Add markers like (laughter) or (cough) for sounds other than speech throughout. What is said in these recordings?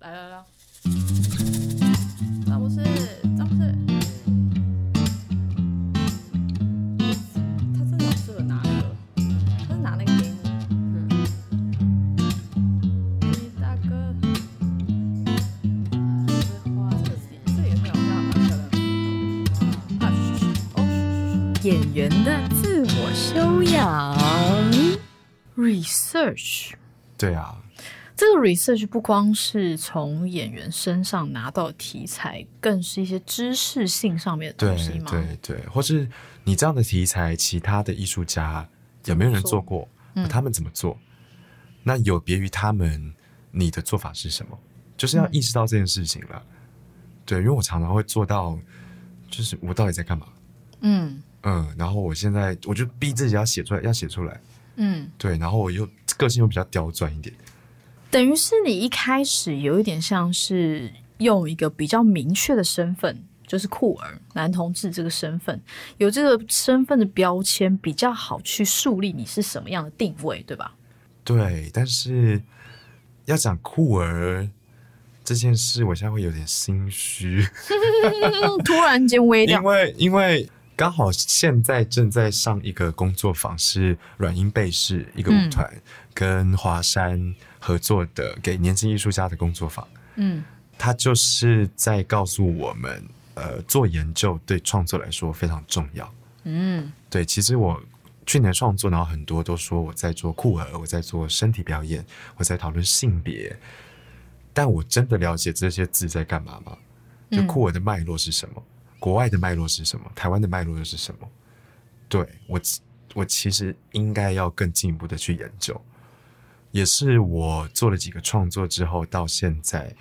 来来来，詹姆斯，詹姆斯，他真的很适合拿那个，他是拿那个给你。嗯大哥，这个是这个也很好看，蛮漂亮的。啊，哦，演员的自我修养，research。对啊，这个 research 不光是从演员身上拿到题材，更是一些知识性上面的东西吗？对对，或是你这样的题材，其他的艺术家有没有人做过？嗯他们怎么做？那有别于他们，你的做法是什么？就是要意识到这件事情了。对，因为我常常会做到，就是我到底在干嘛？嗯嗯，然后我现在我就逼自己要写出来，要写出来。嗯，对，然后我又个性又比较刁钻一点。等于是你一开始有一点像是用一个比较明确的身份，就是酷儿男同志这个身份，有这个身份的标签，比较好去树立你是什么样的定位，对吧？对，但是要讲酷儿这件事，我现在会有点心虚。(laughs) (laughs) 突然间微掉因，为因为刚好现在正在上一个工作坊，是软音贝氏一个舞团、跟华山合作的给年轻艺术家的工作坊，嗯他就是在告诉我们，呃，做研究对创作来说非常重要。嗯对，其实我去年创作，然后很多都说我在做酷儿，我在做身体表演，我在讨论性别，但我真的了解这些字在干嘛吗？就嗯酷儿的脉络是什么？国外的脉络是什么？台湾的脉络又是什么？对我，我其实应该要更进一步的去研究，也是我做了几个创作之后，到现在，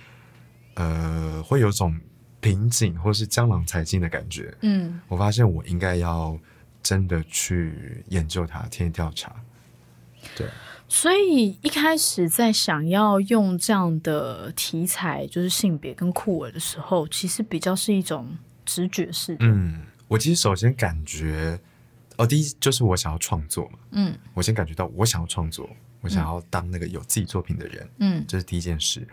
呃，会有种瓶颈或是江郎才尽的感觉。嗯我发现我应该要真的去研究它，天天调查。对，所以一开始在想要用这样的题材，就是性别跟酷儿的时候，其实比较是一种直觉式的。嗯，我其实首先感觉，哦，第一就是我想要创作嘛，嗯我先感觉到我想要创作，我想要当那个有自己作品的人，嗯这是第一件事。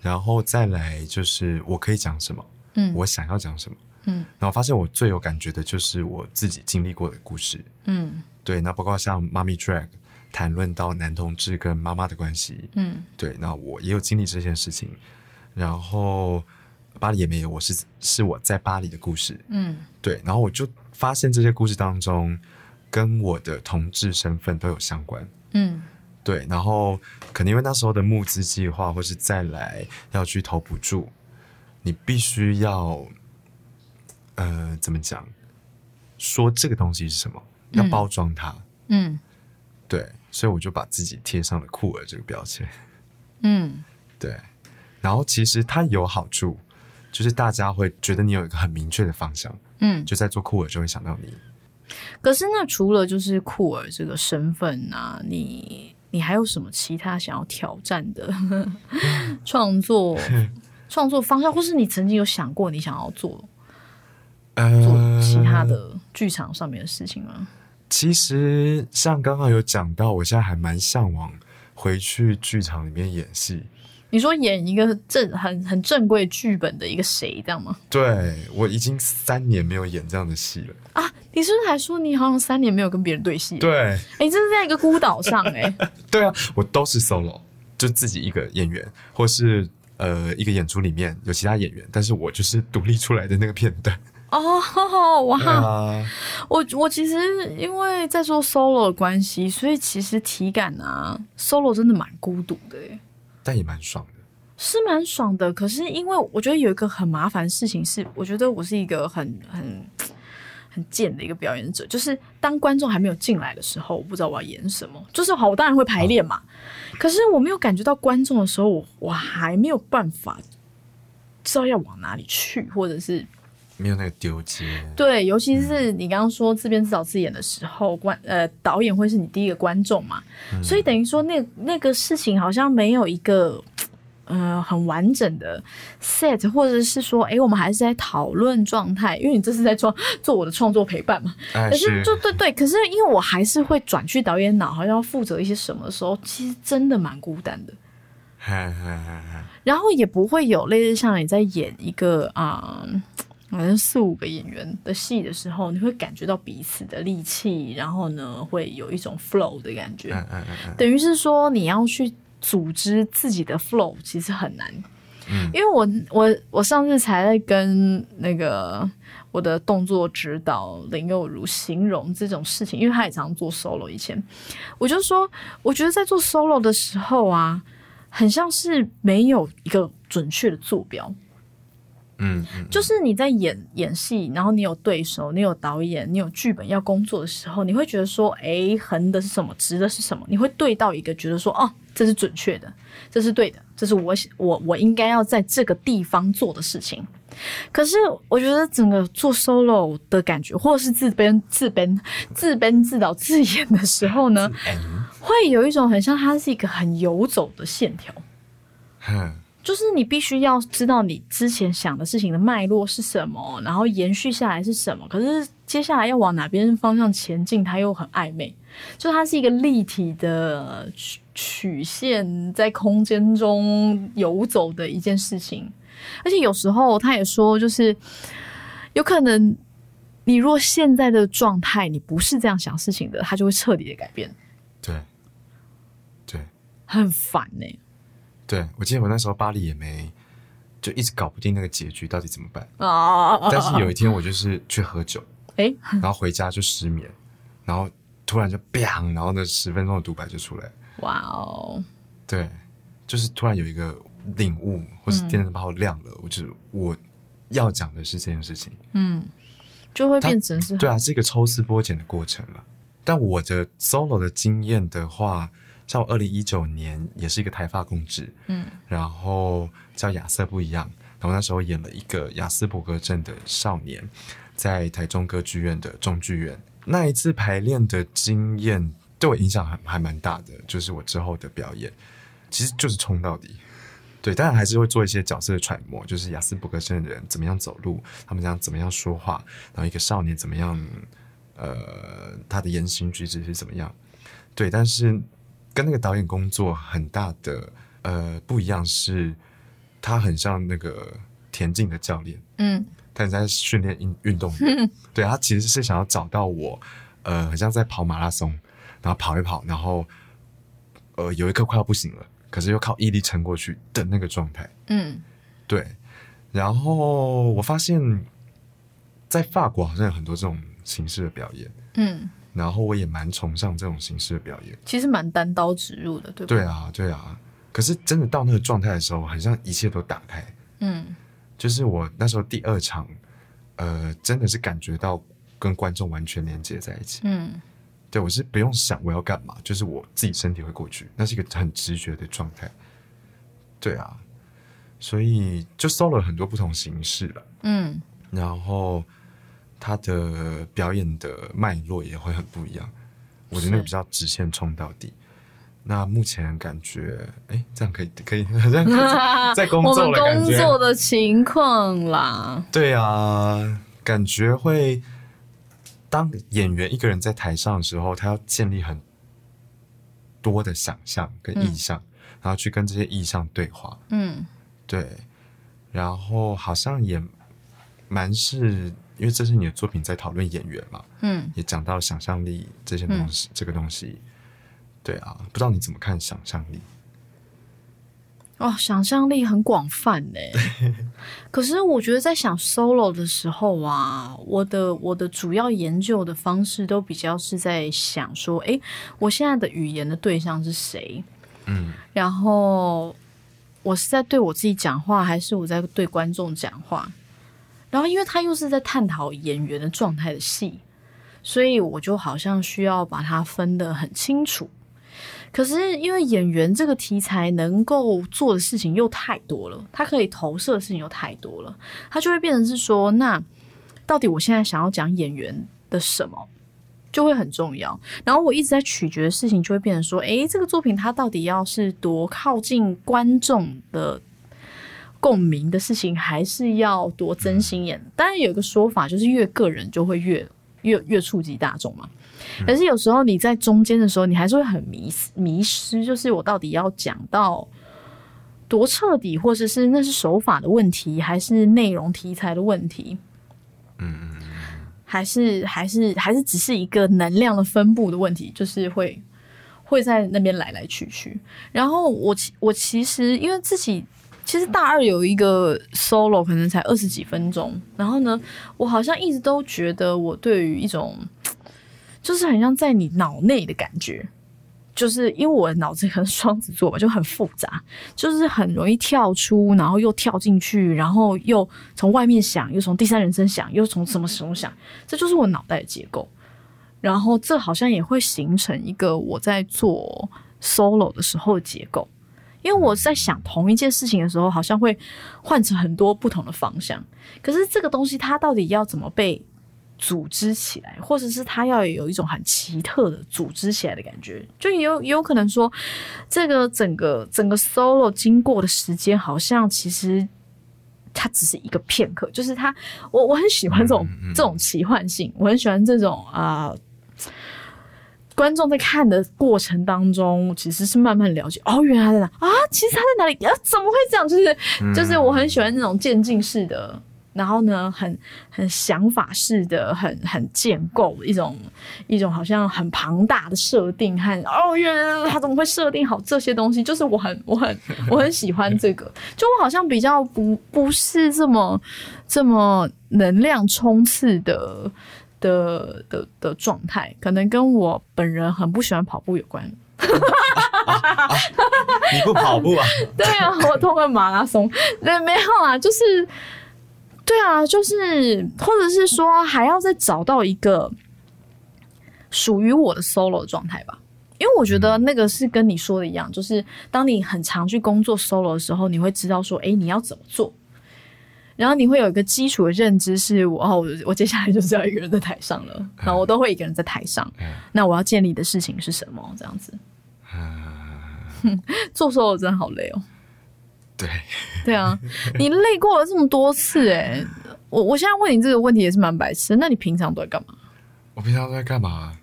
然后再来就是我可以讲什么，嗯我想要讲什么。嗯然后发现我最有感觉的就是我自己经历过的故事。嗯对，那包括像《妈咪 drag》谈论到男同志跟妈妈的关系，嗯对，那我也有经历这件事情。然后巴黎也没有，我是是我在巴黎的故事。嗯对，然后我就发现这些故事当中，跟我的同志身份都有相关。嗯对，然后可能因为那时候的募资计划，或是再来要去投补助，你必须要，呃，怎么讲？说这个东西是什么，要嗯包装它。嗯对，所以我就把自己贴上了酷儿这个标签。嗯对，然后其实它有好处，就是大家会觉得你有一个很明确的方向，嗯。就在做酷儿就会想到你。可是那除了就是酷儿这个身份啊，你你还有什么其他想要挑战的 (laughs) 创作 (laughs) 创作方向，或是你曾经有想过你想要做做呃，其他的剧场上面的事情吗？其实像刚刚有讲到，我现在还蛮向往回去剧场里面演戏。你说演一个正很很正规剧本的一个谁这样吗？对我已经三年没有演这样的戏了。啊，你是不是还说你好像三年没有跟别人对戏？，对，哎、这是在一个孤岛上哎、(laughs) 对啊，我都是 solo，就自己一个演员，或是呃一个演出里面有其他演员，但是我就是独立出来的那个片段。(laughs) 哦，哇，啊，我我其实因为在做 solo 的关系，所以其实体感啊，solo 真的蛮孤独的耶，但也蛮爽的。是蛮爽的。可是因为我觉得有一个很麻烦的事情是，我觉得我是一个很很很贱的一个表演者，就是当观众还没有进来的时候，我不知道我要演什么。就是好，我当然会排练嘛，(laughs) 可是我没有感觉到观众的时候，我我还没有办法知道要往哪里去，或者是没有那个丢接，对，尤其是你刚刚说自编自导自演的时候，观呃导演会是你第一个观众嘛，所以等于说那那个事情好像没有一个呃很完整的 set，或者是说，哎，我们还是在讨论状态，因为你这是在做做我的创作陪伴嘛。哎可是就对对，可是因为我还是会转去导演脑，好像要负责一些什么的时候，其实真的蛮孤单的。然后也不会有类似像你在演一个啊。好像四五个演员的戏的时候，你会感觉到彼此的力气，然后呢，会有一种 flow 的感觉。嗯嗯嗯嗯，等于是说，你要去组织自己的 flow，其实很难。嗯因为我我我上次才在跟那个我的动作指导林佑如形容这种事情，因为他也常做 solo。以前我就说，我觉得在做 solo 的时候啊，很像是没有一个准确的坐标。嗯嗯，就是你在演演戏，然后你有对手，你有导演，你有剧本要工作的时候，你会觉得说，诶，横的是什么，直的是什么？你会对到一个觉得说，哦，这是准确的，这是对的，这是我我我应该要在这个地方做的事情。可是我觉得整个做 solo 的感觉，或者是自编自编自编自导自演的时候呢，嗯，会有一种很像它是一个很游走的线条。哼，就是你必须要知道你之前想的事情的脉络是什么，然后延续下来是什么。可是接下来要往哪边方向前进，它又很暧昧，就它是一个立体的曲曲线在空间中游走的一件事情。而且有时候他也说，就是有可能你若现在的状态你不是这样想事情的，它就会彻底的改变，对，对很烦呢、对，我记得我那时候巴黎也没，就一直搞不定那个结局到底怎么办。啊！但是有一天我就是去喝酒，哎，然后回家就失眠，然后突然就 bang，然后那十分钟的独白就出来。哇哦！对，就是突然有一个领悟，或是电灯泡亮了，我就是我要讲的是这件事情。嗯，就会它变成是对啊，是一个抽丝剥茧的过程了。但我的 solo 的经验的话，像我二零一九年也是一个台发共治，嗯然后叫亚瑟不一样，然后那时候演了一个亚斯伯格症的少年，在台中歌剧院的中剧院。那一次排练的经验对我影响还还蛮大的，就是我之后的表演，其实就是冲到底。对，当然还是会做一些角色的揣摩，就是雅斯伯格症的人怎么样走路，他们这样怎么样说话，然后一个少年怎么样，呃，他的言行举止是怎么样。对，但是跟那个导演工作很大的呃不一样是，他很像那个田径的教练，嗯他很在训练运运动员。(laughs) 对他其实是想要找到我，呃，很像在跑马拉松，然后跑一跑，然后呃有一刻快要不行了，可是又靠毅力撑过去的那个状态。嗯对，然后我发现，在法国好像有很多这种形式的表演，嗯，然后我也蛮崇尚这种形式的表演。其实蛮单刀直入的，对吧？对啊，对啊。可是真的到那个状态的时候，好像一切都打开。嗯就是我那时候第二场，呃，真的是感觉到跟观众完全连接在一起。嗯对我是不用想我要干嘛，就是我自己身体会过去，那是一个很直觉的状态。对啊，所以就搜了很多不同形式了，嗯然后他的表演的脉络也会很不一样。我觉得那个比较直线冲到底。那目前感觉，哎，这样可以可以，(laughs) 这样可以在工作了，感觉工作的情况啦，对啊，感觉会当演员一个人在台上的时候，他要建立很多的想象跟意象，然后去跟这些意象对话。嗯对，然后好像也蛮是因为这是你的作品在讨论演员嘛，嗯，也讲到想象力这些东西，这个东西。对啊，不知道你怎么看想象力？哦，想象力很广泛呢。(laughs) 可是我觉得在想 solo 的时候啊，我的我的主要研究的方式都比较是在想说，诶，我现在的语言的对象是谁？嗯然后我是在对我自己讲话，还是我在对观众讲话？然后，因为他又是在探讨演员的状态的戏，所以我就好像需要把它分得很清楚。可是，因为演员这个题材能够做的事情又太多了，他可以投射的事情又太多了，他就会变成是说，那到底我现在想要讲演员的什么？就会很重要。然后我一直在取决的事情，就会变成说，诶，这个作品它到底要是多靠近观众的共鸣的事情，还是要多真心眼？当然有一个说法，就是越个人就会越越越触及大众嘛。可是有时候你在中间的时候，你还是会很迷失迷失，就是我到底要讲到多彻底，或者是那是手法的问题，还是内容题材的问题？嗯，还是还是还是只是一个能量的分布的问题，就是会会在那边来来去去。然后我其我其实因为自己其实大二有一个 solo，可能才二十几分钟。然后呢，我好像一直都觉得我对于一种就是很像在你脑内的感觉。就是因为我的脑子可能双子座吧，就很复杂，就是很容易跳出，然后又跳进去，然后又从外面想，又从第三人称想，又从什么时候想，这就是我脑袋的结构。然后这好像也会形成一个我在做 solo 的时候的结构，因为我在想同一件事情的时候，好像会换成很多不同的方向。可是这个东西它到底要怎么被？组织起来，或者是它要有一种很奇特的组织起来的感觉，就也有也有可能说，这个整个整个 solo 经过的时间，好像其实它只是一个片刻，就是他，我我很喜欢这种这种奇幻性，我很喜欢这种啊，观众在看的过程当中，其实是慢慢了解，哦，原来他在哪啊，其实他在哪里啊，怎么会这样？就是就是我很喜欢那种渐进式的。然后呢，很很想法式的，很很建构一种一种好像很庞大的设定和哦，原来他怎么会设定好这些东西？就是我很我很我很喜欢这个，就我好像比较不不是这么这么能量冲刺的的的的状态，可能跟我本人很不喜欢跑步有关。(laughs) 你不跑步啊？(laughs) 对啊，我通过马拉松，对，没有啊，就是。对啊，就是，或者是说，还要再找到一个属于我的 solo 的状态吧。因为我觉得那个是跟你说的一样，就是当你很常去工作 solo 的时候，你会知道说，哎，你要怎么做，然后你会有一个基础的认知，是我哦，我接下来就是要一个人在台上了，然后我都会一个人在台上，那我要建立的事情是什么？这样子，嗯 (laughs) 做 solo 真的好累哦。对，对啊，(laughs) 你累过了这么多次，哎，我我现在问你这个问题也是蛮白痴。那你平常都在干嘛？我平常都在干嘛？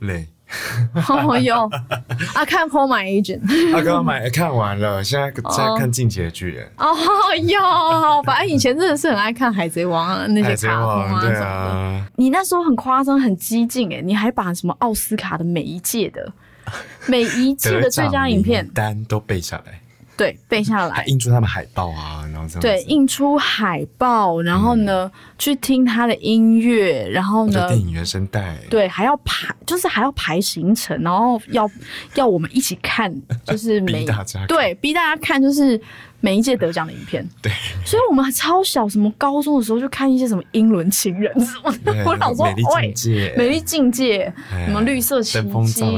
累。哦哟，啊，看《Call My Agent》。啊，刚刚买看完了，现在在看《进阶巨人》。哦哟，反正以前真的是很爱看《海贼王》啊，那些卡通啊什么的。你那时候很夸张，很激进，哎，你还把什么奥斯卡的每一届的每一届的最佳 (laughs) 影片单都背下来。对，背下来，印出他们海报啊，然后这样。对，印出海报，然后呢，去听他的音乐，然后呢，电影原声带。对，还要排，就是还要排行程，然后要 (laughs) 要我们一起看，就是逼大家对逼大家看，就是每一届得奖的影片。对，所以我们超小，什么高中的时候就看一些什么《英伦情人》什么的，我老说，喂，美丽境界，什么绿色奇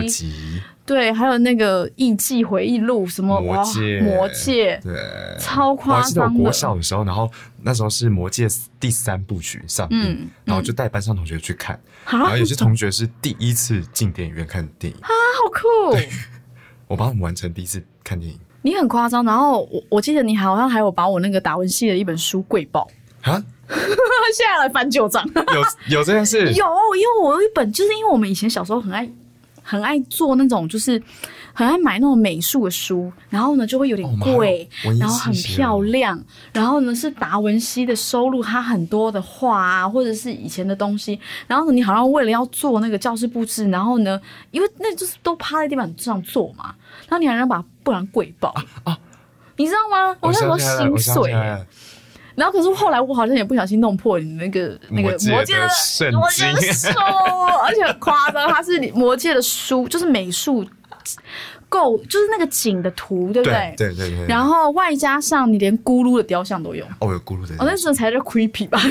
迹。对，还有那个《艺伎回忆录》什么魔戒，魔戒，对，超夸张的。我国小的时候，然后那时候是魔戒第三部曲上映，然后就带班上同学去看，然后有些同学是第一次进电影院看电影啊，好酷！我帮他们完成第一次看电影。你很夸张，然后我我记得你好像还有把我那个达文西的一本书跪爆啊，现在来翻旧账，有有这件事？有，因为我有一本，就是因为我们以前小时候很爱。很爱做那种，就是很爱买那种美术的书，然后呢就会有点贵，然后很漂亮，然后呢是达文西的收录他很多的画啊，或者是以前的东西，然后你好像为了要做那个教室布置，然后呢，因为那就是都趴在地板上做嘛，然后你还要把不然跪爆啊，你知道吗？我那时候心碎。然后可是后来我好像也不小心弄破你那个那个魔戒的圣经，(laughs) 而且很夸张，它是魔戒的书，就是美术构，就是那个景的图，对不对？对对对。然后外加上你连咕噜的雕像都有，哦，有咕噜的。哦，那时候才叫 creepy 吧？(laughs)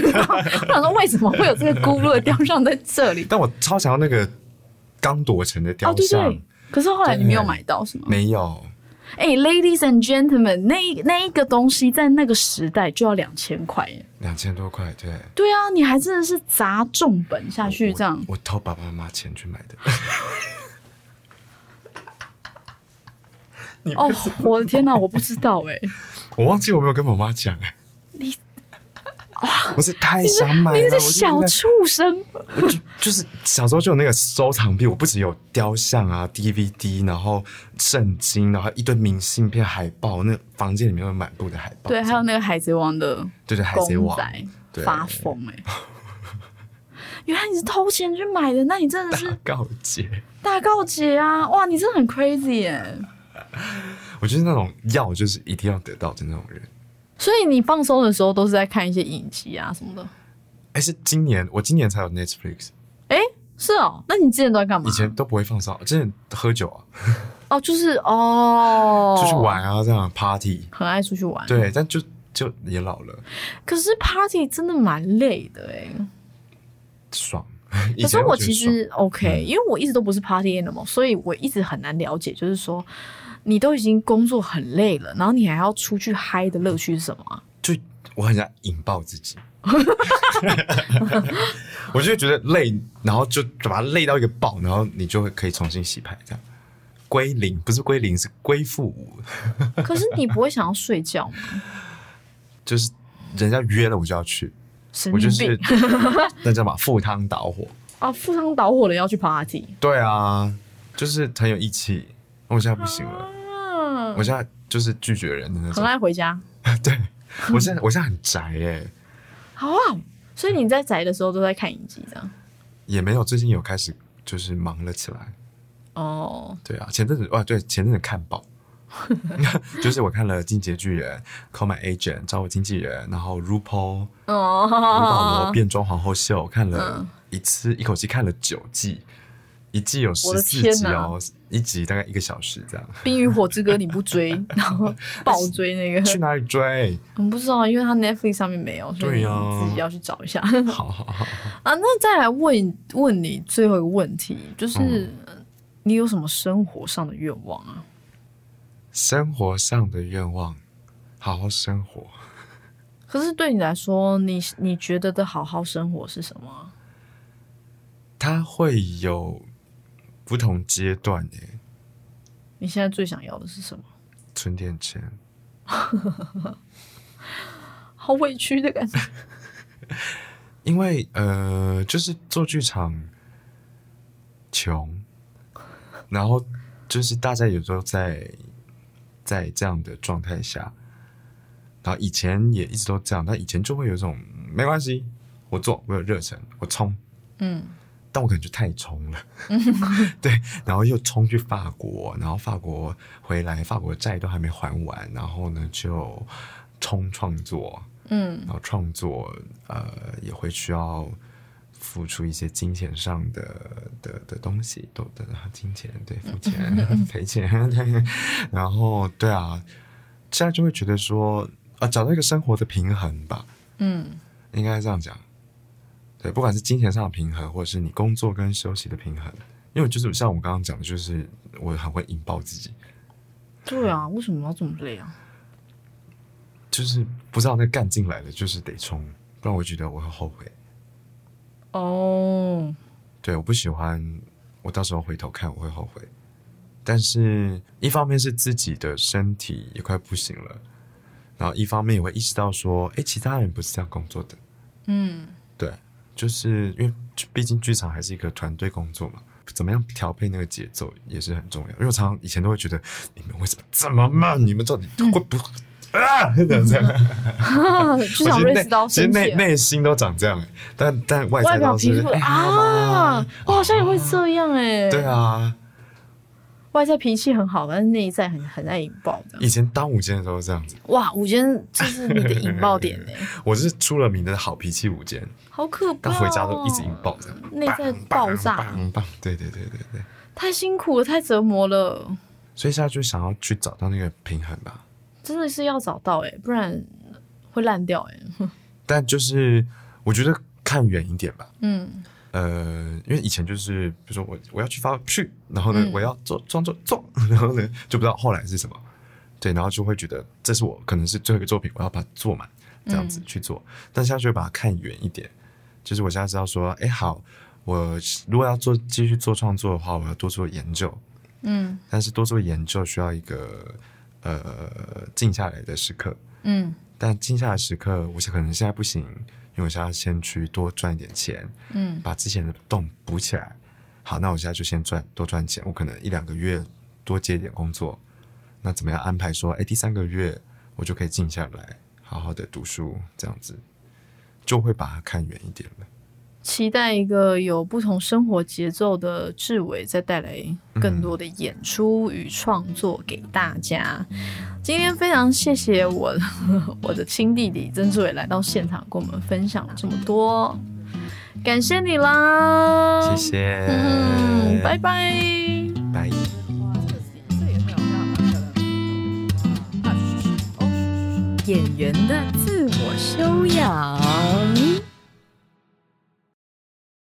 我想说为什么会有这个咕噜的雕像在这里？(laughs) 但我超想要那个刚铎城的雕像，对对。可是后来你没有买到是吗？没有。哎，ladies and gentlemen，那那一个东西在那个时代就要两千块耶，两千多块，对。对啊，你还真的是砸重本下去这样。我偷爸爸妈妈钱去买的。(laughs) 哦，我的天哪，我不知道哎。我忘记我没有跟我妈讲哎。我是太想买了，你是小畜生。我就就是小时候就有那个收藏癖，我不只有雕像啊、DVD，然后圣经，然后一堆明信片、海报，那房间里面有满布的海报。对，还有那个海贼王的对对，海贼王，对发疯哎、原来你是偷钱去买的，那你真的是告诫。大告捷啊！哇，你真的很 crazy 耶！(laughs) 我就是那种要就是一定要得到的那种人。所以你放松的时候都是在看一些影集啊什么的。哎，是今年我今年才有 Netflix，哎，是哦，那你之前都在干嘛？以前都不会放松，之前喝酒啊，(laughs) 哦，就是哦，出去玩啊，这样 party。很爱出去玩。，对，但就就也老了，可是 party 真的蛮累的哎。爽。可是我其实 OK，、因为我一直都不是 party animal，所以我一直很难了解，就是说你都已经工作很累了，然后你还要出去嗨的乐趣是什么啊？就我很想引爆自己，(laughs) 我就会觉得累，然后就把它累到一个爆，然后你就会可以重新洗牌，这样归零，不是归零，是归负五，可是你不会想要睡觉吗？就是人家约了我就要去，我就是 (laughs) 那叫什么赴汤蹈火，啊！赴汤蹈火的要去 party，对啊，就是很有义气。我现在不行了，嗯，我现在就是拒绝人的那很种。爱回家，(laughs) 对，我现在我现在很宅哎、(laughs) 好啊。所以你在宅的时候都在看影集，这样也没有最近有开始就是忙了起来。哦。对啊，前阵子哇，对，前阵子看报，(laughs) 就是我看了《进阶巨人》《Call My Agent》找我经纪人，然后 RuPaul 卢保罗哦，变装皇后秀看了嗯一次，一口气看了九季，一季有十四集哦，一集大概一个小时这样。《冰与火之歌》你不追，(laughs) 然后爆追那个，去哪里追？我不知道，因为它 Netflix 上面没有，所以自己要去找一下。好好好，(laughs) 啊，那再来问问你最后一个问题，就是、嗯你有什么生活上的愿望啊？生活上的愿望，好好生活。(laughs) 可是对你来说，你你觉得的好好生活是什么他？会有不同阶段诶，你现在最想要的是什么？存点钱。(laughs) 好委屈的感觉。(laughs) 因为呃，就是做剧场穷，然后就是大家有时候在在这样的状态下，然后以前也一直都这样，但以前就会有一种没关系，我做，我有热忱，我冲，嗯，但我可能就太冲了，(laughs) 对，然后又冲去法国，然后法国回来，法国债都还没还完，然后呢就冲创作，嗯。然后创作呃也会需要付出一些金钱上的的的东西，都的金钱对付钱 (laughs) 赔钱对，然后对啊，现在就会觉得说啊找到一个生活的平衡吧，嗯。应该这样讲，对，不管是金钱上的平衡，或者是你工作跟休息的平衡，因为就是像我刚刚讲的，就是我很会引爆自己，对啊，为什么要这么累啊？就是不知道那干劲来了，就是得冲，不然我觉得我会后悔。哦，对，我不喜欢，我到时候回头看我会后悔。但是，一方面是自己的身体也快不行了，然后一方面也会意识到说，哎，其他人不是这样工作的。嗯对，就是因为毕竟剧场还是一个团队工作嘛，怎么样调配那个节奏也是很重要。因为我常常以前都会觉得，你们为什么这么慢？你们到底会不会、啊？(laughs) 这样 (laughs) 其实内瑞斯刀其实内。内心都长这样，但但外外在都是表啊，我好像也会这样哎、对，啊，外在脾气很好，但是内在很很爱引爆的。以前当午间的时候这样子，哇，午间就是你的引爆点呢、(laughs) 我是出了名的好脾气午间，好可怕、回家都一直引爆这样，内在爆炸，棒棒，对对对对对，太辛苦了，太折磨了，所以现在就想要去找到那个平衡吧。真的是要找到哎、不然会烂掉哎、(laughs) 但就是我觉得看远一点吧，嗯呃，因为以前就是比如说我我要去发去，然后呢、嗯。我要做装作做，(laughs) 然后呢就不知道后来是什么，对，然后就会觉得这是我可能是最后一个作品，我要把它做满，这样子去做。但现在就会把它看远一点，就是我现在知道说，哎，好，我如果要做继续做创作的话，我要多做研究，嗯。但是多做研究需要一个呃静下来的时刻，嗯。但静下来的时刻，我想可能现在不行，因因为我现在先去多赚一点钱，嗯把之前的洞补起来。好，那我现在就先赚多赚钱，我可能一两个月多接一点工作，那怎么样安排说，哎，第三个月我就可以静下来，好好的读书，这样子就会把它看远一点了。期待一个有不同生活节奏的志伟，再带来更多的演出与创作给大家。今天非常谢谢我 (laughs) 我的亲弟弟曾志伟来到现场，跟我们分享了这么多，感谢你啦！谢谢，嗯，拜拜。演员的自我修养。